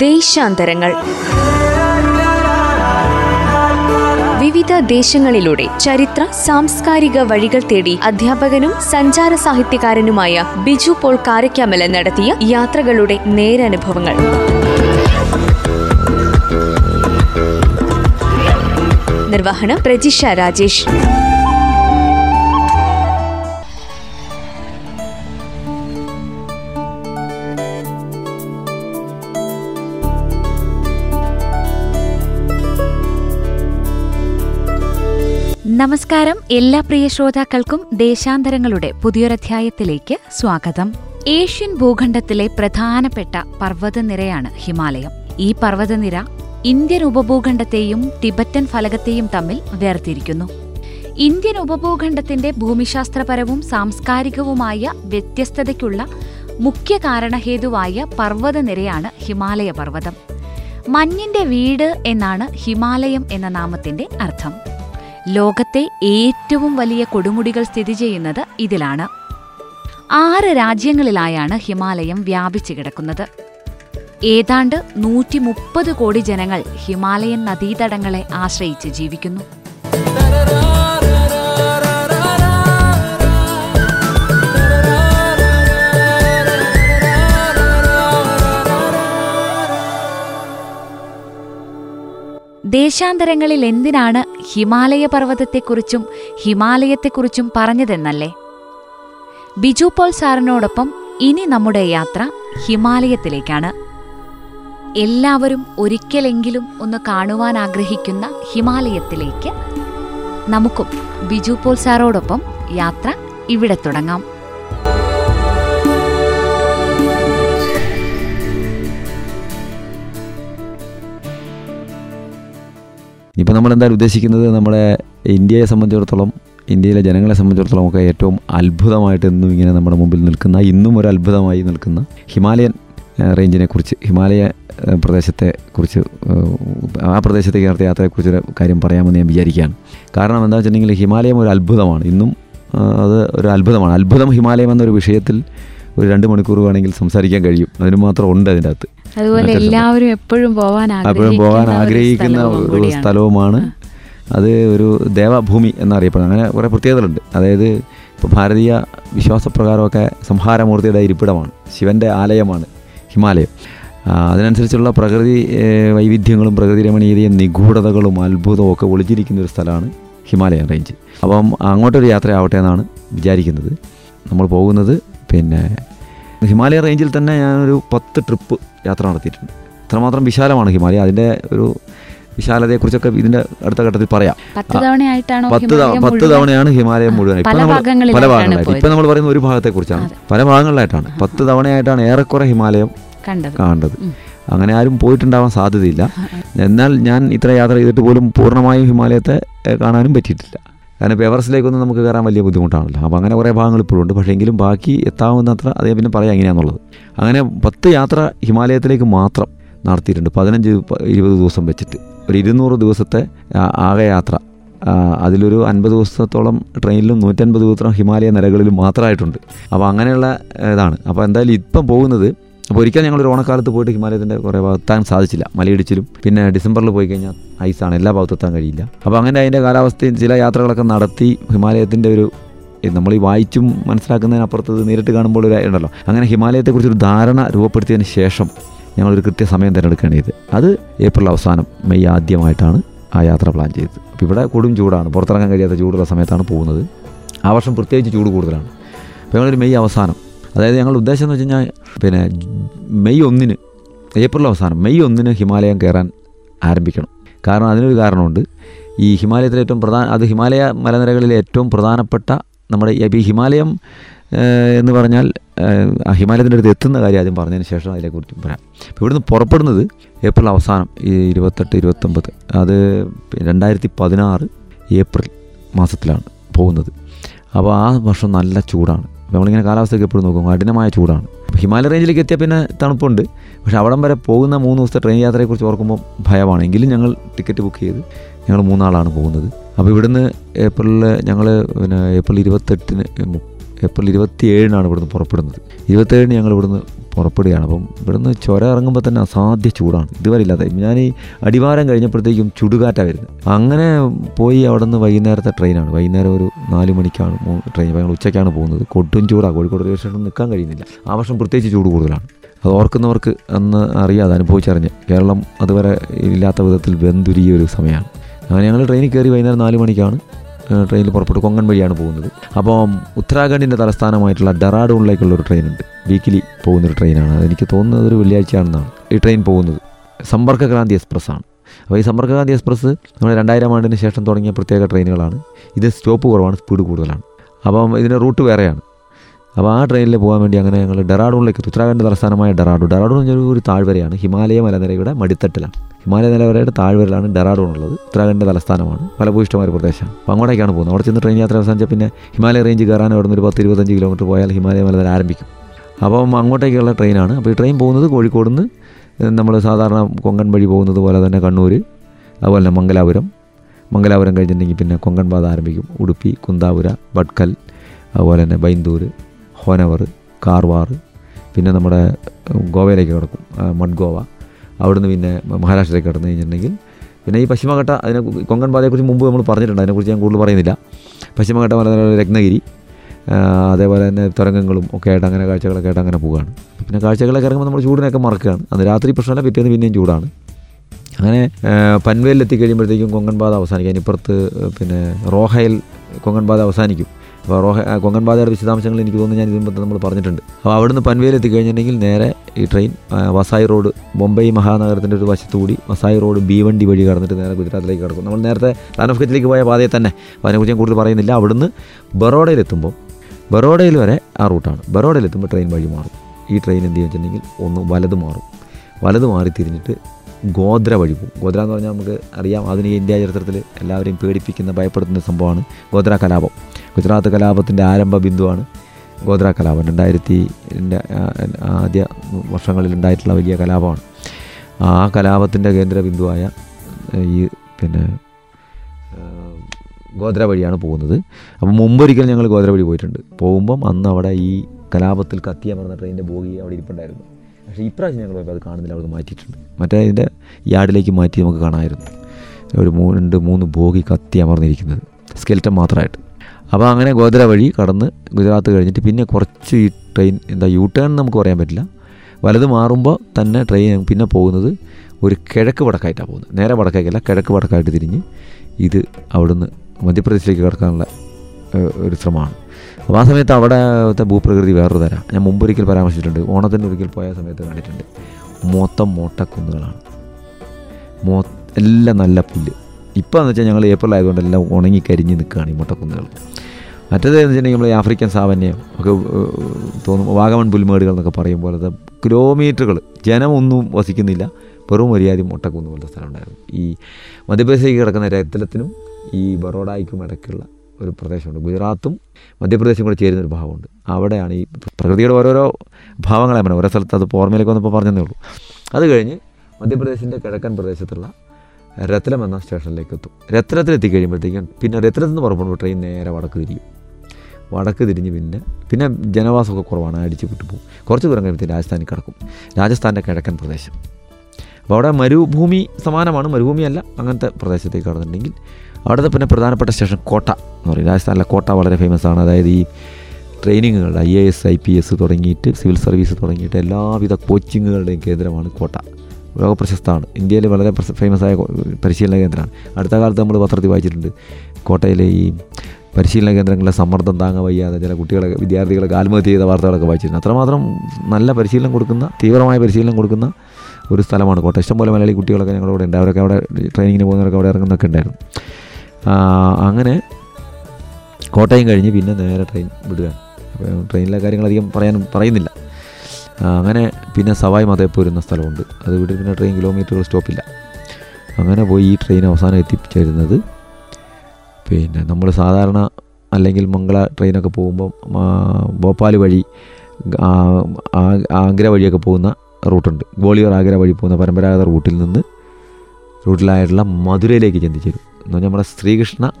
ദേശാന്തരങ്ങൾ. വിവിധ ദേശങ്ങളിലൂടെ ചരിത്ര സാംസ്കാരിക വഴികൾ തേടി അധ്യാപകനും സഞ്ചാര സാഹിത്യകാരനുമായ ബിജു പോൾ കാരക്കാമല നടത്തിയ യാത്രകളുടെ നേരനുഭവങ്ങൾ. നിർവഹണം പ്രജിഷ രാജേഷ്. നമസ്കാരം. എല്ലാ പ്രിയ ശ്രോതാക്കൾക്കും ദേശാന്തരങ്ങളുടെ പുതിയൊരധ്യായത്തിലേക്ക് സ്വാഗതം. ഏഷ്യൻ ഭൂഖണ്ഡത്തിലെ പ്രധാനപ്പെട്ട പർവതനിരയാണ് ഹിമാലയം. ഈ പർവതനിര ഇന്ത്യൻ ഉപഭൂഖണ്ഡത്തെയും ടിബറ്റൻ ഫലകത്തെയും തമ്മിൽ വേർതിരിക്കുന്നു. ഇന്ത്യൻ ഉപഭൂഖണ്ഡത്തിന്റെ ഭൂമിശാസ്ത്രപരവും സാംസ്കാരികവുമായ വ്യത്യസ്തതയ്ക്കുള്ള മുഖ്യ കാരണഹേതുവായ പർവതനിരയാണ് ഹിമാലയ പർവതം. മഞ്ഞിന്റെ വീട് എന്നാണ് ഹിമാലയം എന്ന നാമത്തിന്റെ അർത്ഥം. ലോകത്തെ ഏറ്റവും വലിയ കൊടുമുടികൾ സ്ഥിതി ചെയ്യുന്നത് ഇതിലാണ്. ആറ് രാജ്യങ്ങളിലായാണ് ഹിമാലയം വ്യാപിച്ചു കിടക്കുന്നത്. ഏതാണ്ട് നൂറ്റി മുപ്പത് കോടി ജനങ്ങൾ ഹിമാലയൻ നദീതടങ്ങളെ ആശ്രയിച്ച് ജീവിക്കുന്നു. ദേശാന്തരങ്ങളിൽ എന്തിനാണ് ഹിമാലയ പർവതത്തെക്കുറിച്ചും ഹിമാലയത്തെക്കുറിച്ചും പറഞ്ഞതെന്നല്ലേ? ബിജു പോൾ സാറിനോടൊപ്പം ഇനി നമ്മുടെ യാത്ര ഹിമാലയത്തിലേക്കാണ്. എല്ലാവരും ഒരിക്കലെങ്കിലും ഒന്ന് കാണുവാൻ ആഗ്രഹിക്കുന്ന ഹിമാലയത്തിലേക്ക് നമുക്കും ബിജു പോൾ സാറോടൊപ്പം യാത്ര ഇവിടെ തുടങ്ങാം. ഇപ്പോൾ നമ്മൾ എന്തായാലും ഉദ്ദേശിക്കുന്നത് നമ്മുടെ ഇന്ത്യയെ സംബന്ധിച്ചിടത്തോളം ഇന്ത്യയിലെ ജനങ്ങളെ സംബന്ധിച്ചിടത്തോളം ഒക്കെ ഏറ്റവും അത്ഭുതമായിട്ട് എന്നും ഇങ്ങനെ നമ്മുടെ മുമ്പിൽ നിൽക്കുന്ന ഇന്നും ഒരു അത്ഭുതമായി നിൽക്കുന്ന ഹിമാലയൻ റേഞ്ചിനെ കുറിച്ച് ഹിമാലയ പ്രദേശത്തെ കുറിച്ച് ആ പ്രദേശത്തേക്ക് നടത്തിയ യാത്രയെക്കുറിച്ചൊരു കാര്യം പറയാമെന്ന് ഞാൻ വിചാരിക്കുകയാണ്. കാരണം എന്താ വെച്ചിട്ടുണ്ടെങ്കിൽ ഹിമാലയം ഒരു അത്ഭുതമാണ്. ഇന്നും അത് ഒരു അത്ഭുതമാണ്. അത്ഭുതം ഹിമാലയം എന്നൊരു വിഷയത്തിൽ ഒരു രണ്ട് മണിക്കൂർ വേണമെങ്കിൽ സംസാരിക്കാൻ കഴിയും. അതിന് മാത്രം ഉണ്ട് അതിന്റെ അകത്ത് അതുപോലെ എല്ലാവരും എപ്പോഴും പോവാൻ എപ്പോഴും പോകാൻ ആഗ്രഹിക്കുന്ന ഒരു സ്ഥലവുമാണ്. അത് ഒരു ദേവഭൂമി എന്നറിയപ്പെടുന്നത്. അങ്ങനെ കുറേ പ്രത്യേകതകളുണ്ട്. അതായത് ഇപ്പോൾ ഭാരതീയ വിശ്വാസപ്രകാരമൊക്കെ സംഹാരമൂർത്തിയുടെ ഇരിപ്പിടമാണ്. ശിവന്റെ ആലയമാണ് ഹിമാലയം. അതിനനുസരിച്ചുള്ള പ്രകൃതി വൈവിധ്യങ്ങളും പ്രകൃതി രമണീയതയും നിഗൂഢതകളും അത്ഭുതവും ഒക്കെ ഒളിച്ചിരിക്കുന്ന ഒരു സ്ഥലമാണ് ഹിമാലയൻ റേഞ്ച്. അപ്പം അങ്ങോട്ടൊരു യാത്രയാവട്ടെ എന്നാണ് വിചാരിക്കുന്നത്. നമ്മൾ പോകുന്നത് പിന്നെ ഹിമാലയ റേഞ്ചിൽ തന്നെ ഞാനൊരു പത്ത് ട്രിപ്പ് യാത്ര നടത്തിയിട്ടുണ്ട്. അത്രമാത്രം വിശാലമാണ് ഹിമാലയ. അതിന്റെ ഒരു വിശാലതയെക്കുറിച്ചൊക്കെ ഇതിന്റെ അടുത്ത ഘട്ടത്തിൽ പറയാം. പത്ത് പത്ത്? തവണയാണ് ഹിമാലയം മുഴുവൻ. ഇപ്പം നമ്മൾ പല ഭാഗങ്ങളായിട്ട് ഇപ്പം നമ്മൾ പറയുന്ന ഒരു ഭാഗത്തെക്കുറിച്ചാണ്. പല ഭാഗങ്ങളിലായിട്ടാണ്. പത്ത് തവണയായിട്ടാണ് ഏറെക്കുറെ ഹിമാലയം കണ്ടത്. അങ്ങനെ ആരും പോയിട്ടുണ്ടാവാൻ സാധ്യതയില്ല. എന്നാൽ ഞാൻ ഇത്ര യാത്ര ചെയ്തിട്ട് പോലും പൂർണമായും ഹിമാലയത്തെ കാണാനും പറ്റിയിട്ടില്ല. കാരണം ഇപ്പോൾ എവറസ്റ്റിലേക്കൊന്നും നമുക്ക് കയറാൻ വലിയ ബുദ്ധിമുട്ടാണല്ലോ. അപ്പോൾ അങ്ങനെ കുറേ ഭാഗങ്ങൾ ഇപ്പോഴും ഉണ്ട്. പക്ഷേ എങ്കിലും ബാക്കി എത്താവുന്നത്ര അതേ പിന്നെ പറയാം എങ്ങനെയാണെന്നുള്ളത് അങ്ങനെ പത്ത് യാത്ര ഹിമാലയത്തിലേക്ക് മാത്രം നടത്തിയിട്ടുണ്ട്. പതിനഞ്ച് ഇരുപത് ദിവസം വെച്ചിട്ട്. ഒരു ഇരുന്നൂറ് ദിവസത്തെ ആകെ യാത്ര. അതിലൊരു അൻപത് ദിവസത്തോളം ട്രെയിനിലും നൂറ്റൻപത് ദിവസം ഹിമാലയ നിരകളിലും മാത്രമായിട്ടുണ്ട്. അപ്പോൾ അങ്ങനെയുള്ള ഇതാണ് അപ്പോൾ എന്തായാലും ഇപ്പം പോകുന്നത് അപ്പോൾ ഒരിക്കൽ ഞങ്ങൾ ഒരു ഓണക്കാലത്ത് പോയിട്ട് ഹിമാലയത്തിന്റെ കുറേ ഭാഗത്താൻ സാധിച്ചില്ല. മലയിടിച്ചിലും പിന്നെ ഡിസംബറിൽ പോയി കഴിഞ്ഞാൽ ഐസാണ്. എല്ലാ ഭാഗത്തും എത്താൻ കഴിയില്ല. അപ്പോൾ അങ്ങനെ അതിന്റെ കാലാവസ്ഥയും ചില യാത്രകളൊക്കെ നടത്തി ഹിമാലയത്തിന്റെ ഒരു നമ്മൾ ഈ വായിച്ചും മനസ്സിലാക്കുന്നതിനപ്പുറത്ത് നേരിട്ട് കാണുമ്പോൾ ഒരു ഉണ്ടല്ലോ. അങ്ങനെ ഹിമാലയത്തെക്കുറിച്ചൊരു ധാരണ രൂപപ്പെടുത്തിയതിന് ശേഷം ഞങ്ങളൊരു കൃത്യസമയം തിരഞ്ഞെടുക്കുകയാണ് ചെയ്ത് അത് ഏപ്രിൽ അവസാനം മെയ് ആദ്യമായിട്ടാണ് ആ യാത്ര പ്ലാൻ ചെയ്തത്. അപ്പോൾ ഇവിടെ കൊടും ചൂടാണ്. പുറത്തിറങ്ങാൻ കഴിയാത്ത ചൂടുള്ള സമയത്താണ് പോകുന്നത്. ആ വർഷം പ്രത്യേകിച്ച് ചൂട് കൂടുതലാണ്. അപ്പോൾ ഞങ്ങളൊരു മെയ് അവസാനം അതായത് ഞങ്ങൾ ഉദ്ദേശം എന്ന് വെച്ച് കഴിഞ്ഞാൽ പിന്നെ മെയ് ഒന്നിന് ഏപ്രിൽ അവസാനം മെയ് ഒന്നിന് ഹിമാലയം കയറാൻ ആരംഭിക്കണം. കാരണം അതിനൊരു കാരണമുണ്ട്. ഈ ഹിമാലയത്തിലെ ഏറ്റവും പ്രധാന അത് ഹിമാലയ മലനിരകളിലെ ഏറ്റവും പ്രധാനപ്പെട്ട നമ്മുടെ ഈ- ഹിമാലയം എന്ന് പറഞ്ഞാൽ ഹിമാലയത്തിന്റെ അടുത്ത് എത്തുന്ന കാര്യം ആദ്യം പറഞ്ഞതിന് ശേഷം അതിനെക്കുറിച്ച് പറയാം. അപ്പോൾ ഇവിടുന്ന് പുറപ്പെടുന്നത് ഏപ്രിൽ അവസാനം ഈ ഇരുപത്തെട്ട് ഇരുപത്തൊമ്പത്. അത് രണ്ടായിരത്തി പതിനാറ് ഏപ്രിൽ മാസത്തിലാണ് പോകുന്നത്. അപ്പോൾ ആ വർഷം നല്ല ചൂടാണ്. നമ്മളിങ്ങനെ കാലാവസ്ഥയൊക്കെ എപ്പോഴും നോക്കും. കഠിനമായ ചൂടാണ്. ഹിമാലയ റേഞ്ചിലേക്ക് എത്തിയാൽ പിന്നെ തണുപ്പുണ്ട്. പക്ഷേ അവിടം വരെ പോകുന്ന മൂന്ന് ദിവസത്തെ ട്രെയിൻ യാത്രയെക്കുറിച്ച് ഓർക്കുമ്പോൾ ഭയമാണ്. എങ്കിലും ഞങ്ങൾ ടിക്കറ്റ് ബുക്ക് ചെയ്ത് ഞങ്ങൾ മൂന്നാളാണ് പോകുന്നത്. അപ്പോൾ ഇവിടുന്ന് ഏപ്രിലിൽ ഞങ്ങൾ പിന്നെ ഏപ്രിൽ ഇരുപത്തെട്ടിന് ഏപ്രിൽ ഇരുപത്തി ഏഴിനാണ് ഇവിടുന്ന് പുറപ്പെടുന്നത്. ഇരുപത്തേഴിന് ഞങ്ങൾ ഇവിടുന്ന് പുറപ്പെടുകയാണ്. അപ്പം ഇവിടുന്ന് ചുര ഇറങ്ങുമ്പോൾ തന്നെ അസാധ്യ ചൂടാണ്. ഇതുവരെ ഇല്ലാതെ. ഞാൻ ഈ അടിവാരം കഴിഞ്ഞപ്പോഴത്തേക്കും ചുടുകാറ്റാണ് വരുന്നത് അങ്ങനെ പോയി അവിടെ നിന്ന് വൈകുന്നേരത്തെ ട്രെയിനാണ്. വൈകുന്നേരം ഒരു നാല് മണിക്കാണ് ട്രെയിൻ. ഞങ്ങൾ ഉച്ചയ്ക്കാണ് പോകുന്നത്. കൊടും ചൂടാണ് കോഴിക്കോട് സ്റ്റേഷനിൽ നിൽക്കാൻ കഴിയുന്നില്ല. ആ വർഷം പ്രത്യേകിച്ച് ചൂട് കൂടുതലാണ്. അത് ഓർക്കുന്നവർക്ക് അന്ന് അറിയാതെ അനുഭവിച്ചറിഞ്ഞ് കേരളം അതുവരെ ഇല്ലാത്ത വിധത്തിൽ വെന്തുരിയ ഒരു സമയമാണ്. അങ്ങനെ ഞങ്ങൾ ട്രെയിനിൽ കയറി വൈകുന്നേരം നാല് മണിക്കാണ് ട്രെയിനിൽ പുറപ്പെട്ടു. കൊങ്കൺ വഴിയാണ് പോകുന്നത്. അപ്പോൾ ഉത്തരാഖണ്ഡിന്റെ തലസ്ഥാനമായിട്ടുള്ള ഡെറാഡൂണിലേക്കുള്ള ഒരു ട്രെയിനുണ്ട്. വീക്കിലി പോകുന്നൊരു ട്രെയിനാണ്. എനിക്ക് തോന്നുന്നത് ഒരു വെള്ളിയാഴ്ചയാണെന്നാണ് ഈ ട്രെയിൻ പോകുന്നത്. സമ്പർക്കക്രാന്തി എക്സ്പ്രസ്സാണ്. അപ്പോൾ ഈ സമ്പർക്കക്രാന്തി എക്സ്പ്രസ് നമ്മൾ രണ്ടായിരം ആണ്ടിന് ശേഷം തുടങ്ങിയ പ്രത്യേക ട്രെയിനുകളാണ്. ഇത് സ്റ്റോപ്പ് കുറവാണ് സ്പീഡ് കൂടുതലാണ്. അപ്പം ഇതിന്റെ റൂട്ട് വേറെയാണ്. അപ്പോൾ ആ ട്രെയിനിൽ പോകാൻ വേണ്ടി അങ്ങനെ ഞങ്ങൾ ഡെറാഡൂണിലേക്ക്. ഉത്തരാഖണ്ഡ് തലസ്ഥാനമായ ഡെറാഡൂൺ. ഡെറാഡൂൺ എന്ന് പറഞ്ഞാൽ ഒരു താഴ്വരയാണ്. ഹിമാലയ മലനിരയുടെ മടിത്തട്ടിലാണ്. ഹിമാലയ നിലവരയുടെ താഴ്വരയിലാണ് ഡെറാഡൂൺ ഉള്ളത് ഉത്തരാഖണ്ഡിന്റെ തലസ്ഥാനമാണ്. ഫലഭൂയിഷ്ടമായ ഒരു പ്രദേശമാണ്. അപ്പോൾ അങ്ങോട്ടേക്കാണ് പോകുന്നത്. അവിടെ ചെന്ന് ട്രെയിൻ യാത്ര അവസാനിച്ചാൽ പിന്നെ ഹിമാലയ റേഞ്ച് കയറാൻ അവിടെ നിന്ന് ഒരു പത്ത് ഇരുപത്തഞ്ച് കിലോമീറ്റർ പോയാൽ ഹിമാലയ മലനിര ആരംഭിക്കും. അപ്പം അങ്ങോട്ടേക്കുള്ള ട്രെയിനാണ്. അപ്പോൾ ഈ ട്രെയിൻ പോകുന്നത് കോഴിക്കോട് നിന്ന് നമ്മൾ സാധാരണ കൊങ്കൺ വഴി പോകുന്നത് പോലെ തന്നെ കണ്ണൂർ അതുപോലെ തന്നെ മംഗലാപുരം. മംഗലാപുരം കഴിഞ്ഞിട്ടുണ്ടെങ്കിൽ പിന്നെ കൊങ്കൺ പാത ആരംഭിക്കും. ഉടുപ്പി കുന്താപുര ഭട്കൽ അതുപോലെ തന്നെ ബൈന്ദൂർ ഹോനവർ കാർവാർ പിന്നെ നമ്മുടെ ഗോവയിലേക്ക് കിടക്കും മഡ്ഗോവ. അവിടുന്ന് പിന്നെ മഹാരാഷ്ട്രയിലേക്ക് കടന്നു കഴിഞ്ഞിട്ടുണ്ടെങ്കിൽ പിന്നെ ഈ പശ്ചിമഘട്ട അതിനെ കൊങ്കൺ പാതയെക്കുറിച്ച് മുമ്പ് നമ്മൾ പറഞ്ഞിട്ടുണ്ട്. അതിനെക്കുറിച്ച് ഞാൻ കൂടുതൽ പറയുന്നില്ല. പശ്ചിമഘട്ട മലനിര രത്നഗിരി അതേപോലെ തന്നെ തുരങ്കങ്ങളും ഒക്കെ ആയിട്ട് അങ്ങനെ കാഴ്ചകളൊക്കെ ആയിട്ട് അങ്ങനെ പോവുകയാണ്. പിന്നെ കാഴ്ചകളൊക്കെ ഇറങ്ങുമ്പോൾ നമ്മൾ ചൂടിനൊക്കെ മറക്കുകയാണ്. അന്ന് രാത്രി പ്രശ്നമല്ല പിറ്റേന്ന് പിന്നെയും ചൂടാണ്. അങ്ങനെ പൻവേലിൽ എത്തിക്കഴിയുമ്പോഴത്തേക്കും കൊങ്കൺ പാത അവസാനിക്കും. അതിനിപ്പുറത്ത് പിന്നെ റോഹയിൽ കൊങ്കൺ പാത അവസാനിക്കും. റോഹ പാതയുടെ വിശദാംശങ്ങൾ എനിക്ക് തോന്നുന്നു ഞാൻ ഇതിന് നമ്മൾ പറഞ്ഞിട്ടുണ്ട്. അപ്പോൾ അവിടുന്ന് പൻവേൽ എത്തിക്കഴിഞ്ഞിട്ടുണ്ടെങ്കിൽ നേരെ ഈ ട്രെയിൻ വസായി റോഡ് മുംബൈ മഹാനഗരത്തിന്റെ ഒരു വശത്തുകൂടി വസായി റോഡ് ബി വണ്ടി വഴി കടന്നിട്ട് നേരെ ഗുജറാത്തിലേക്ക് കടക്കും. നമ്മൾ നേരത്തെ റാൻ പോയ പാതയിൽ തന്നെ അപ്പോൾ അതിനെക്കുറിച്ച് കൂടുതൽ പറയുന്നില്ല. അവിടുന്ന് ബറോഡയിലെത്തുമ്പോൾ ബറോഡയിൽ വരെ ആ റൂട്ടാണ്. ബറോഡയിലെത്തുമ്പോൾ ട്രെയിൻ വഴി മാറും. ഈ ട്രെയിൻ എന്ത് വെച്ചിട്ടുണ്ടെങ്കിൽ ഒന്ന് വലത് മാറും. വലത് മാറി തിരിഞ്ഞിട്ട് ഗോദ്ര വഴി പോകും. ഗോദ്ര എന്ന് പറഞ്ഞാൽ നമുക്ക് അറിയാം ആധുനിക ഇന്ത്യ ചരിത്രത്തിൽ എല്ലാവരെയും പേടിപ്പിക്കുന്ന ഭയപ്പെടുത്തുന്ന സംഭവമാണ് ഗോദ്ര കലാപം. ഗുജറാത്ത് കലാപത്തിന്റെ ആരംഭ ബിന്ദുവാണ് ഗോദ്ര കലാപം. രണ്ടായിരത്തി ആദ്യ വർഷങ്ങളിൽ ഉണ്ടായിട്ടുള്ള വലിയ കലാപമാണ്. ആ കലാപത്തിന്റെ കേന്ദ്ര ബിന്ദുവായ ഈ പിന്നെ ഗോത്ര വഴിയാണ് പോകുന്നത്. അപ്പം മുമ്പൊരിക്കലും ഞങ്ങൾ ഗോദ്ര വഴി പോയിട്ടുണ്ട്. പോകുമ്പം അന്ന് അവിടെ ഈ കലാപത്തിൽ കത്തിയമർന്ന ട്രെയിനിന്റെ ബോഗി അവിടെ ഇരിപ്പുണ്ടായിരുന്നു. പക്ഷേ ഇപ്രാവശ്യം ഞങ്ങൾ പോയപ്പോൾ അത് കാണുന്നില്ല അവിടെ മാറ്റിയിട്ടുണ്ട്. മറ്റേ അതിന്റെ യാർഡിലേക്ക് മാറ്റി നമുക്ക് കാണാമായിരുന്നു. ഒരു മൂന്ന് രണ്ട് മൂന്ന് ബോഗി കത്തി അമർന്നിരിക്കുന്നത്. സ്കെൽറ്റം മാത്രമായിട്ട്. അപ്പോൾ അങ്ങനെ ഗോദ്ര വഴി കടന്ന് ഗുജറാത്ത് കഴിഞ്ഞിട്ട് പിന്നെ കുറച്ച് ഈ ട്രെയിൻ എന്താ യു ടേൺ നമുക്ക് പറയാൻ പറ്റില്ല. വലത് മാറുമ്പോൾ തന്നെ ട്രെയിൻ പിന്നെ പോകുന്നത് ഒരു കിഴക്ക് വടക്കായിട്ടാണ് പോകുന്നത്. നേരെ വടക്കേക്കല്ല കിഴക്ക് വടക്കായിട്ട് തിരിഞ്ഞ് ഇത് അവിടുന്ന് മധ്യപ്രദേശിലേക്ക് കിടക്കാനുള്ള ഒരു ശ്രമമാണ്. അപ്പോൾ ആ സമയത്ത് അവിടുത്തെ ഭൂപ്രകൃതി വേറൊരു തരാം. ഞാൻ മുമ്പൊരിക്കൽ പരാമർശിച്ചിട്ടുണ്ട്. ഓണത്തിന്റെ ഒരിക്കൽ പോയ സമയത്ത് കണ്ടിട്ടുണ്ട്. മൊത്തം മോട്ടക്കുന്നുകളാണ്. മൊ എല്ലാം നല്ല പുല്ല്. ഇപ്പോൾ എന്ന് വെച്ചാൽ ഞങ്ങൾ ഏപ്രിൽ ആയതുകൊണ്ട് എല്ലാം ഉണങ്ങി കരിഞ്ഞ് നിൽക്കുകയാണ് ഈ മുട്ടക്കുന്നുകൾ. മറ്റേത് എന്ന് വെച്ചിട്ടുണ്ടെങ്കിൽ നമ്മൾ ആഫ്രിക്കൻ സാവന്യം ഒക്കെ തോന്നും വാഗമൺ പുൽമേടുകൾ എന്നൊക്കെ പറയും പോലത്തെ കിലോമീറ്ററുകൾ. ജനമൊന്നും വസിക്കുന്നില്ല. വെറും മര്യാദ മുട്ടക്കുന്ന് പോലത്തെ സ്ഥലം ഉണ്ടായിരുന്നു. ഈ മധ്യപ്രദേശിലേക്ക് കിടക്കുന്ന രത്തലത്തിനും ഈ ബറോഡായിക്കും ഇടയ്ക്കുള്ള ഒരു പ്രദേശമുണ്ട്. ഗുജറാത്തും മധ്യപ്രദേശും കൂടെ ചേരുന്ന ഒരു ഭാഗമുണ്ട് അവിടെയാണ് ഈ പ്രകൃതിയുടെ ഓരോരോ ഭാവങ്ങളെ പറഞ്ഞത് ഓരോ സ്ഥലത്ത് അത് ഓർമ്മയിലേക്ക് വന്നപ്പോൾ പറഞ്ഞതേ ഉള്ളൂ. അത് കഴിഞ്ഞ് മധ്യപ്രദേശിന്റെ കിഴക്കൻ പ്രദേശത്തുള്ള രത്ലം എന്ന സ്റ്റേഷനിലേക്ക് എത്തും. രത്ലത്തിൽ എത്തിക്കഴിയുമ്പോഴത്തേക്കും പിന്നെ രത്ലത്തിൽ നിന്ന് പുറപ്പെടുമ്പോൾ ട്രെയിൻ നേരെ വടക്ക് തിരിയും. വടക്ക് തിരിഞ്ഞ് പിന്നെ പിന്നെ ജനവാസമൊക്കെ കുറവാണ്. അടിച്ച് വിട്ടുപോകും കുറച്ച് ദൂരം കഴിയുമ്പോൾ രാജസ്ഥാനിൽ കിടക്കും. രാജസ്ഥാന്റെ കിഴക്കൻ പ്രദേശം. അപ്പോൾ അവിടെ മരുഭൂമി സമാനമാണ്. മരുഭൂമിയല്ല അങ്ങനത്തെ പ്രദേശത്തേക്ക് കടന്നിട്ടുണ്ടെങ്കിൽ അവിടുത്തെ പിന്നെ പ്രധാനപ്പെട്ട സ്റ്റേഷൻ കോട്ട എന്ന് പറയും. രാജസ്ഥാനിലെ കോട്ട വളരെ ഫേമസ് ആണ്. അതായത് ഈ ട്രെയിനിങ്ങുകളുടെ I A S I P S തുടങ്ങിയിട്ട് സിവിൽ സർവീസ് തുടങ്ങിയിട്ട് എല്ലാവിധ കോച്ചിങ്ങുകളുടെയും കേന്ദ്രമാണ് കോട്ട. ലോകപ്രശസ്തമാണ് ഇന്ത്യയിൽ വളരെ ഫേമസ് ആയ പരിശീലന കേന്ദ്രമാണ്. അടുത്ത കാലത്ത് നമ്മൾ പത്രത്തിൽ വായിച്ചിട്ടുണ്ട്. കോട്ടയിലെ ഈ പരിശീലന കേന്ദ്രങ്ങളിലെ സമ്മർദ്ദം താങ്ങാൻ വയ്യാതെ ചില കുട്ടികളെ വിദ്യാർത്ഥികളൊക്കെ ആത്മഹത്യ ചെയ്ത വാർത്തകളൊക്കെ വായിച്ചിട്ടുണ്ട്. അത്രമാത്രം നല്ല പരിശീലനം കൊടുക്കുന്ന തീവ്രമായ പരിശീലനം കൊടുക്കുന്ന ഒരു സ്ഥലമാണ് കോട്ട. ഇഷ്ടംപോലെ മലയാളി കുട്ടികളൊക്കെ ഞങ്ങളുടെ കൂടെ ഉണ്ട്. അവരൊക്കെ അവിടെ ട്രെയിനിങ്ങിന് പോകുന്നവരൊക്കെ അവിടെ ഇറങ്ങുന്നൊക്കെ ഉണ്ടായിരുന്നു. അങ്ങനെ കോട്ടയം കഴിഞ്ഞ് പിന്നെ നേരെ ട്രെയിൻ വിടുകയാണ്. അപ്പോൾ ട്രെയിനിലെ കാര്യങ്ങൾ അധികം പറയാൻ പറയുന്നില്ല അങ്ങനെ പിന്നെ സവായ് മതേപ്പൂർ എന്ന സ്ഥലമുണ്ട്. അത് വിട്ട് പിന്നെ ട്രെയിൻ കിലോമീറ്ററുകൾ സ്റ്റോപ്പില്ല. അങ്ങനെ പോയി ഈ ട്രെയിൻ അവസാനം എത്തിച്ചേരുന്നത് പിന്നെ നമ്മൾ സാധാരണ അല്ലെങ്കിൽ മംഗള ട്രെയിനൊക്കെ പോകുമ്പം ഭോപ്പാൽ വഴി ആഗ്ര വഴിയൊക്കെ പോകുന്ന റൂട്ടുണ്ട്. ഗ്വാളിയർ ആഗ്ര വഴി പോകുന്ന പരമ്പരാഗത റൂട്ടിൽ നിന്ന് റൂട്ടിലായിട്ടുള്ള മധുരയിലേക്ക് ചെന്നിച്ചേരും. എന്ന് പറഞ്ഞാൽ നമ്മുടെ ശ്രീകൃഷ്ണ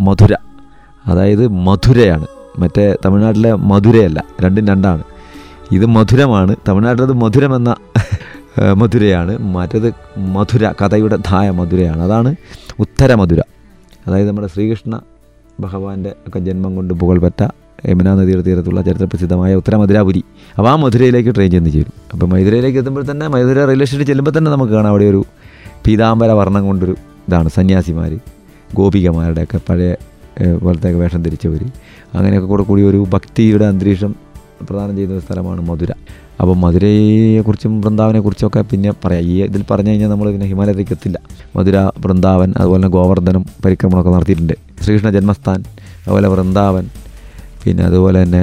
മധുര. അതായത് മധുരയാണ്. മറ്റേ തമിഴ്നാട്ടിലെ മധുരയല്ല രണ്ടും രണ്ടാണ്. ഇത് മധുരമാണ്. തമിഴ്നാട്ടിലത് മധുരമെന്ന മധുരയാണ്. മറ്റേത് മധുര കഥയുടെ ധായ മധുരയാണ്. അതാണ് ഉത്തര മധുര. അതായത് നമ്മുടെ ശ്രീകൃഷ്ണ ഭഗവാന്റെ ഒക്കെ ജന്മം കൊണ്ട് പുകൾപെറ്റ യമുനാ നദിയുടെ തീരത്തുള്ള ചരിത്രപ്രസിദ്ധമായ ഉത്തര മധുരാപുരി. അപ്പോൾ ആ മധുരയിലേക്ക് ട്രെയിൻ ചെന്ന് ചേരും. അപ്പോൾ മധുരയിലേക്ക് എത്തുമ്പോൾ തന്നെ മധുര റെയിൽവേ സ്റ്റേഷനിൽ ചെല്ലുമ്പോൾ തന്നെ നമുക്ക് കാണാം അവിടെ ഒരു പീതാംബര വർണം കൊണ്ടൊരു ഇതാണ് സന്യാസിമാർ ഗോപികമാരുടെയൊക്കെ പഴയ പോലത്തെ വേഷം ധരിച്ചവർ അങ്ങനെയൊക്കെ കൂടെ കൂടി ഒരു ഭക്തിയുടെ അന്തരീക്ഷം പ്രദാനം ചെയ്യുന്ന ഒരു സ്ഥലമാണ് മധുര. അപ്പോൾ മധുരയെക്കുറിച്ചും വൃന്ദാവനെക്കുറിച്ചൊക്കെ പിന്നെ പറയാം. ഈ ഇതിൽ പറഞ്ഞു കഴിഞ്ഞാൽ നമ്മൾ പിന്നെ ഹിമാലയത്തിലേക്ക് എത്തില്ല. മധുര വൃന്ദാവൻ അതുപോലെ തന്നെ ഗോവർദ്ധനം പരിക്രമണമൊക്കെ നടത്തിയിട്ടുണ്ട്. ശ്രീകൃഷ്ണ ജന്മസ്ഥാൻ അതുപോലെ വൃന്ദാവൻ പിന്നെ അതുപോലെ തന്നെ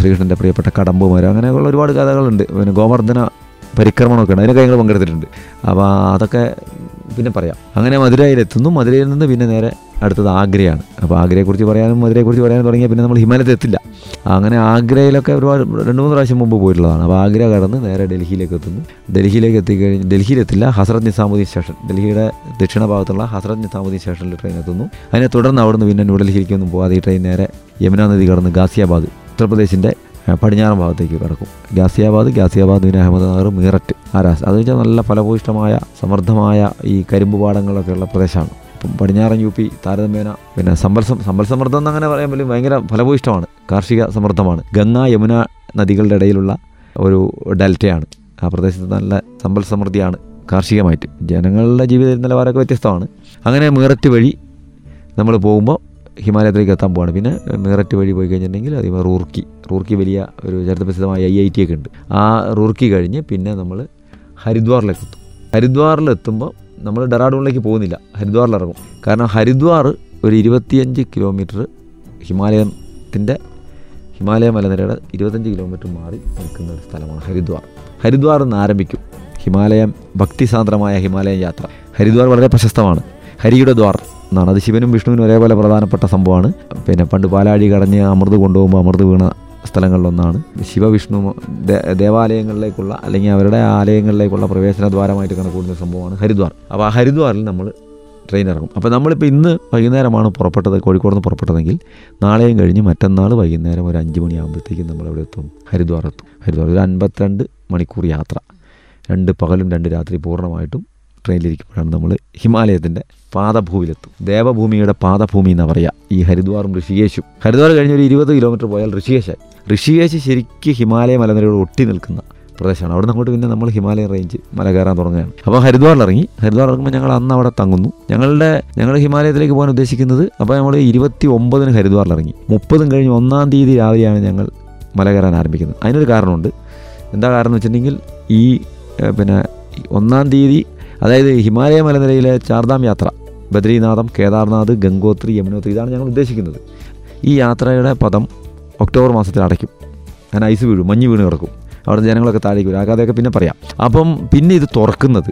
ശ്രീകൃഷ്ണന്റെ പ്രിയപ്പെട്ട കടമ്പുമരം. അങ്ങനെയുള്ള ഒരുപാട് കഥകളുണ്ട്. പിന്നെ ഗോവർദ്ധന പരിക്രമണമൊക്കെ ഉണ്ട് അതിനൊക്കെ ഞങ്ങൾ പങ്കെടുത്തിട്ടുണ്ട്. അപ്പോൾ അതൊക്കെ പിന്നെ പറയാം. അങ്ങനെ മധുരയിലെത്തുന്നു. മധുരയിൽ നിന്ന് പിന്നെ നേരെ അടുത്തത് ആഗ്രയാണ്. അപ്പോൾ ആഗ്രയെക്കുറിച്ച് പറയാനും മധുരയെക്കുറിച്ച് പറയാനും തുടങ്ങിയാൽ പിന്നെ നമ്മൾ ഹിമാലയത്തിൽ എത്തില്ല. അങ്ങനെ ആഗ്രയിലൊക്കെ ഒരുപാട് രണ്ട് മൂന്ന് പ്രാവശ്യം മുമ്പ് പോയിട്ടുള്ളതാണ്. അപ്പോൾ ആഗ്ര കടന്ന് നേരെ ഡൽഹിയിലേക്ക് എത്തുന്നു. ഡൽഹിയിലേക്ക് എത്തിക്കഴിഞ്ഞ് ഡൽഹിയിലെത്തില്ല. ഹസ്രത് നിസാമുദ്ദീൻ സ്റ്റേഷൻ. ഡൽഹിയുടെ ദക്ഷിണ ഭാഗത്തുള്ള ഹസ്രത് നിസാമുദ്ദീൻ സ്റ്റേഷനിൽ ട്രെയിൻ എത്തുന്നു. അതിനെ തുടർന്ന് അവിടുന്ന് പിന്നെ ന്യൂഡൽഹിയിലേക്കൊന്നും പോകാതെ ഈ ട്രെയിൻ നേരെ യമുനാ നദി കടന്ന് ഗാസിയാബാദ് ഉത്തർപ്രദേശിന്റെ പടിഞ്ഞാറൻ ഭാഗത്തേക്ക് കിടക്കും. ഗാസിയാബാദ് ഗാസിയാബാദ് പിന്നെ അഹമ്മദനഗർ മീററ്റ് ആ രാസ് അത് വെച്ചാൽ നല്ല ഫലഭൂയിഷ്ടമായ സമൃദ്ധമായ ഈ കരിമ്പ് പാടങ്ങളൊക്കെ ഉള്ള പ്രദേശമാണ്. ഇപ്പം പടിഞ്ഞാറൻ യു പി താരതമ്യേന പിന്നെ സമ്പൽ സമ്പൽ സമൃദ്ധം എന്നങ്ങനെ പറയാൻ പറ്റും ഭയങ്കര ഫലഭൂയിഷ്ടമാണ് കാർഷിക സമൃദ്ധമാണ്. ഗംഗ യമുന നദികളുടെ ഇടയിലുള്ള ഒരു ഡെൽറ്റയാണ്. ആ പ്രദേശത്ത് നല്ല സമ്പൽ സമൃദ്ധിയാണ് കാർഷികമായിട്ട്. ജനങ്ങളുടെ ജീവിത നിലവാരമൊക്കെ വ്യത്യസ്തമാണ്. അങ്ങനെ മീററ്റ് വഴി നമ്മൾ പോകുമ്പോൾ ഹിമാലയത്തിലേക്ക് എത്താൻ പോവാണ്. പിന്നെ മീററ്റ് വഴി പോയി കഴിഞ്ഞിട്ടുണ്ടെങ്കിൽ അതേ റൂർക്കി. റൂർക്കി വലിയ ഒരു ചരിത്രപ്രസിദ്ധമായ ഐ ഐ ടി ഒക്കെ ഉണ്ട്. ആ റൂർക്കി കഴിഞ്ഞ് പിന്നെ നമ്മൾ ഹരിദ്വാറിലേക്ക് എത്തും ഹരിദ്വാറിലെത്തുമ്പോൾ നമ്മൾ ഡെറാഡൂണിലേക്ക് പോകുന്നില്ല. ഹരിദ്വാറിലിറങ്ങും കാരണം ഹരിദ്വാർ ഒരു ഇരുപത്തിയഞ്ച് കിലോമീറ്റർ ഹിമാലയത്തിന്റെ ഹിമാലയ മലനിരയുടെ ഇരുപത്തഞ്ച് കിലോമീറ്റർ മാറി നിൽക്കുന്ന ഒരു സ്ഥലമാണ് ഹരിദ്വാർ. ഹരിദ്വാർ നിന്ന് ആരംഭിക്കും. ഹിമാലയം ഭക്തിസാന്ദ്രമായ ഹിമാലയൻ യാത്ര ഹരിദ്വാർ വളരെ പ്രശസ്തമാണ്. ഹരിയുടെ ദ്വാർ. എന്നാണ്. അത് ശിവനും വിഷ്ണുവിനും ഒരേപോലെ പ്രധാനപ്പെട്ട സംഭവമാണ്. പിന്നെ പണ്ട് പാലാഴി കടഞ്ഞ് അമൃത് കൊണ്ടുപോകുമ്പോൾ അമൃത് വീണ സ്ഥലങ്ങളിലൊന്നാണ്. ശിവവിഷ്ണു ദേവാലയങ്ങളിലേക്കുള്ള അല്ലെങ്കിൽ അവരുടെ ആലയങ്ങളിലേക്കുള്ള പ്രവേശന ദ്വാരമായിട്ട് കണക്കൂടുന്ന സംഭവമാണ് ഹരിദ്വാർ. അപ്പോൾ ആ ഹരിദ്വാറിൽ നമ്മൾ ട്രെയിൻ ഇറങ്ങും. അപ്പോൾ നമ്മളിപ്പോൾ ഇന്ന് വൈകുന്നേരമാണ് പുറപ്പെട്ടത് കോഴിക്കോട് നിന്ന് പുറപ്പെട്ടതെങ്കിൽ നാളെയും കഴിഞ്ഞ് മറ്റന്നാൾ വൈകുന്നേരം ഒരു അഞ്ച് മണിയാകുമ്പോഴത്തേക്കും നമ്മൾ അവിടെ എത്തും. ഹരിദ്വാർ എത്തും. ഹരിദ്വാർ ഒരു അൻപത്തിരണ്ട് മണിക്കൂർ യാത്ര. രണ്ട് പകലും രണ്ട് രാത്രി പൂർണമായിട്ടും ട്രെയിനിലിരിക്കുമ്പോഴാണ് നമ്മൾ ഹിമാലയത്തിന്റെ പാദഭൂമിയിലെത്തും. ദേവഭൂമിയുടെ പാദഭൂമി എന്ന് പറയുക ഈ ഹരിദ്വാറും ഋഷികേശും. ഹരിദ്വാർ കഴിഞ്ഞ് ഒരു ഇരുപത് കിലോമീറ്റർ പോയാൽ ഋഷികേശായി. ഋഷികേശ് ശരിക്കും ഹിമാലയ മലനിരയോട് ഒട്ടി നിൽക്കുന്ന പ്രദേശമാണ്. അവിടെ അങ്ങോട്ട് പിന്നെ നമ്മൾ ഹിമാലയ റേഞ്ച് മല കയറാൻ തുടങ്ങുകയാണ്. അപ്പോൾ ഹരിദ്വാറിൽ ഇറങ്ങി. ഹരിദ്വാർ ഇറങ്ങുമ്പോൾ ഞങ്ങൾ അന്ന് അവിടെ തങ്ങുന്നു. ഞങ്ങളുടെ ഞങ്ങൾ ഹിമാലയത്തിലേക്ക് പോകാൻ ഉദ്ദേശിക്കുന്നത് അപ്പോൾ നമ്മൾ ഇരുപത്തി ഒമ്പതിന് ഹരിദ്വാറിൽ ഇറങ്ങി. മുപ്പതും കഴിഞ്ഞ് ഒന്നാം തീയതി രാവിലെയാണ് ഞങ്ങൾ മല കയറാൻ ആരംഭിക്കുന്നത്. അതിനൊരു കാരണമുണ്ട്. എന്താ കാരണം എന്ന് വെച്ചിട്ടുണ്ടെങ്കിൽ ഈ പിന്നെ ഒന്നാം തീയതി അതായത് ഹിമാലയ മലനിരയിലെ ചാർധാം യാത്ര ബദ്രീനാഥം കേദാർനാഥ് ഗംഗോത്രി യമുനോത്രി ഇതാണ് ഞങ്ങൾ ഉദ്ദേശിക്കുന്നത്. ഈ യാത്രയുടെ പദം ഒക്ടോബർ മാസത്തിൽ അടയ്ക്കും. ഞാൻ ഐസ് വീഴും മഞ്ഞ് വീണ് കിടക്കും. അവിടെ ജനങ്ങളൊക്കെ താഴേക്ക് വരും. അതൊക്കെ പിന്നെ പറയാം. അപ്പം പിന്നെ ഇത് തുറക്കുന്നത്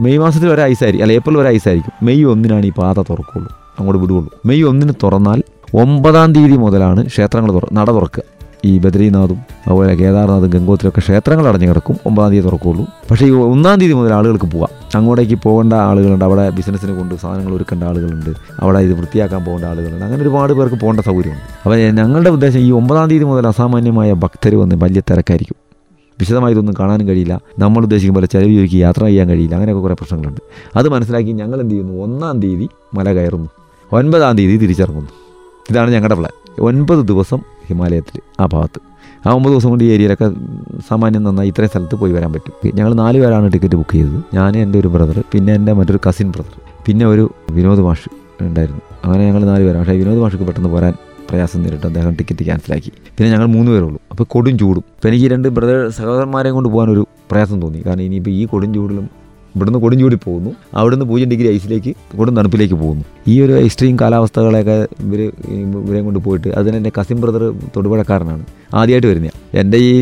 മെയ് മാസത്തിൽ വരെ ഐസായിരിക്കും അല്ല ഏപ്രിൽ വരെ ഐസായിരിക്കും മെയ് ഒന്നിനാണ് ഈ പാത തുറക്കുള്ളൂ. അങ്ങോട്ട് വിടുകയുള്ളൂ. മെയ് ഒന്നിന് തുറന്നാൽ ഒമ്പതാം തീയതി മുതലാണ് ക്ഷേത്രങ്ങൾ തുറ നട തുറക്കുക. ഈ ബദ്രീനാഥും അതുപോലെ കേദാർനാഥും ഗംഗോത്രിയൊക്കെ ക്ഷേത്രങ്ങൾ അടഞ്ഞു കിടക്കും. ഒമ്പതാം തീയതി തുറക്കുള്ളൂ. പക്ഷേ ഈ ഒന്നാം തീയതി മുതൽ ആളുകൾക്ക് പോകാം അങ്ങോട്ടേക്ക് പോകേണ്ട ആളുകളുണ്ട്. അവിടെ ബിസിനസ്സിന് കൊണ്ട് സാധനങ്ങൾ ഒരുക്കേണ്ട ആളുകളുണ്ട്. അവിടെ ഇത് വൃത്തിയാക്കാൻ പോകേണ്ട ആളുകളുണ്ട്. അങ്ങനെ ഒരുപാട് പേർക്ക് പോകേണ്ട സൗകര്യമുണ്ട്. അപ്പോൾ ഞങ്ങളുടെ ഉദ്ദേശം ഈ ഒമ്പതാം തീയതി മുതൽ അസാമാന്യമായ ഭക്തർ വന്ന് വലിയ തിരക്കായിരിക്കും. വിശദമായി ഇതൊന്നും കാണാനും കഴിയില്ല. നമ്മൾ ഉദ്ദേശിക്കും പോലെ ചെലവ് ചോദിക്കുക യാത്ര ചെയ്യാൻ കഴിയില്ല. അങ്ങനെയൊക്കെ കുറേ പ്രശ്നങ്ങളുണ്ട്. അത് മനസ്സിലാക്കി ഞങ്ങൾ എന്ത് ചെയ്യുന്നു? ഒന്നാം തീയതി മല കയറുന്നു. ഒൻപതാം തീയതി തിരിച്ചിറങ്ങുന്നു. ഇതാണ് ഞങ്ങളുടെ പ്ലാൻ ഒൻപത് ദിവസം ഹിമാലയത്തിൽ ആ ഭാഗത്ത്. ആ ഒമ്പത് ദിവസം കൊണ്ട് ഈ ഏരിയയിലൊക്കെ സാമാന്യം നന്നായി ഇത്രയും സ്ഥലത്ത് പോയി വരാൻ പറ്റും. ഞങ്ങൾ നാല് പേരാണ് ടിക്കറ്റ് ബുക്ക് ചെയ്തത്. ഞാൻ എന്റെ ഒരു ബ്രദർ പിന്നെ എന്റെ മറ്റൊരു കസിൻ ബ്രദർ പിന്നെ ഒരു വിനോദ് മാഷ് ഉണ്ടായിരുന്നു. അങ്ങനെ ഞങ്ങൾ നാല് പേരാണ്. പക്ഷേ വിനോദ് മാഷക്ക് പെട്ടെന്ന് പോരാൻ പ്രയാസം നേരിട്ട്. അദ്ദേഹം ടിക്കറ്റ് ക്യാൻസലാക്കി പിന്നെ ഞങ്ങൾ മൂന്ന് പേരുള്ളൂ. അപ്പോൾ കൊടും ചൂടും. അപ്പോൾ എനിക്ക് രണ്ട് ബ്രദർ സഹോദരന്മാരെയും കൊണ്ട് പോകാൻ ഒരു പ്രയാസം തോന്നി. കാരണം ഇനിയിപ്പോൾ ഈ കൊടും ചൂടിലും ഇവിടുന്ന് കൊടും ചൂടി പോകുന്നു. അവിടുന്ന് പൂജ്യം ഡിഗ്രി ഐസിലേക്ക് കൊടും തണുപ്പിലേക്ക് പോകുന്നു. ഈ ഒരു എക്സ്ട്രീം കാലാവസ്ഥകളെയൊക്കെ ഇവർ ഇവരെയും കൊണ്ട് പോയിട്ട് അതിന് എന്റെ കസിൻ ബ്രദർ തൊടുപുഴക്കാരനാണ്. ആദ്യമായിട്ട് വരുന്നത് എന്റെ ഈ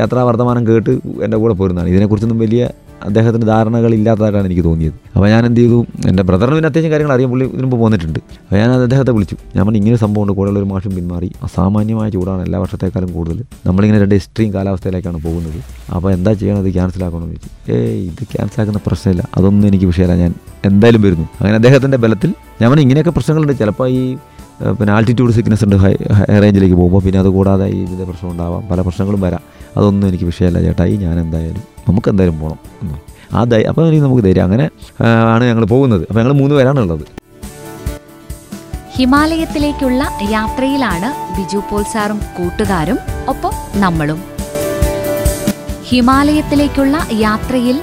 യാത്രാ വർത്തമാനം കേട്ട് എന്റെ കൂടെ പോരുന്നതാണ്. ഇതിനെക്കുറിച്ചൊന്നും വലിയ അദ്ദേഹത്തിന് ധാരണകൾ ഇല്ലാത്തതായിട്ടാണ് എനിക്ക് തോന്നിയത്. അപ്പോൾ ഞാൻ എന്ത് ചെയ്തു? എന്റെ ബ്രദറിന് പിന്നെ അത്യാവശ്യം കാര്യങ്ങൾ അറിയാൻ പുള്ളി ഇതിന് മുമ്പ് പോന്നിട്ടുണ്ട് അപ്പോൾ ഞാൻ അദ്ദേഹത്തെ വിളിച്ചു. ഞാൻ പറഞ്ഞു ഇങ്ങനെ സംഭവമുണ്ട് കൂടെയുള്ള ഒരു മാഷും പിന്മാറി. അസാമാന്യമായ ചൂടാണ് എല്ലാ വർഷത്തേക്കാളും കൂടുതൽ. നമ്മളിങ്ങനെ രണ്ട് എക്സ്ട്രീം കാലാവസ്ഥയിലേക്കാണ് പോകുന്നത്. അപ്പോൾ എന്താ ചെയ്യണത് ക്യാൻസൽ ആക്കണമെന്ന് ചോദിച്ചു. ഏയ് ഇത് ക്യാൻസൽ ആക്കുന്ന പ്രശ്നമില്ല. അതൊന്നും എനിക്ക് വിഷയമല്ല. ഞാൻ എന്തായാലും വരുന്നു. അങ്ങനെ അദ്ദേഹത്തിന്റെ ബലത്തിൽ ഞാൻ പറഞ്ഞു ഇങ്ങനെയൊക്കെ പ്രശ്നങ്ങളുണ്ട്. ചിലപ്പോൾ ഈ പിന്നെ ആൾട്ടിറ്റ്യൂഡ് സിക്നസ് ഉണ്ട്. ഹൈ ഹൈ റേഞ്ചിലേക്ക് പോകുമ്പോൾ പിന്നെ അതുകൂടാതെ ഈ ഇതിന്റെ പ്രശ്നം ഉണ്ടാവാം പല പ്രശ്നങ്ങളും വരാം. അതൊന്നും എനിക്ക് വിഷയമല്ല ചേട്ടായി ഞാൻ എന്തായാലും നമുക്ക് എന്തായാലും പോകണം ആ ധൈ അപ്പോൾ നമുക്ക് ധൈര്യം അങ്ങനെ ആണ് ഞങ്ങൾ പോകുന്നത്. അപ്പോൾ ഞങ്ങൾ മൂന്ന് പേരാണുള്ളത് ഹിമാലയത്തിലേക്കുള്ള യാത്രയിലാണ് ബിജു പോൾ സാറും കൂട്ടുകാരും ഒപ്പം നമ്മളും. ഹിമാലയത്തിലേക്കുള്ള യാത്രയിൽ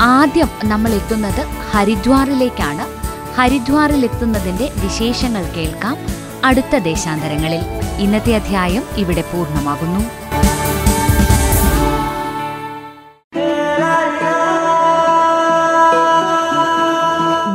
ആദ്യം നമ്മൾ എത്തുന്നത് ഹരിദ്വാറിലേക്കാണ്. ഹരിദ്വാറിൽ എത്തുന്നതിന്റെ വിശേഷങ്ങൾ കേൾക്കാം. അടുത്ത ദേശാന്തരങ്ങളിൽ. ഇന്നത്തെ അധ്യായം ഇവിടെ പൂർണമാകുന്നു.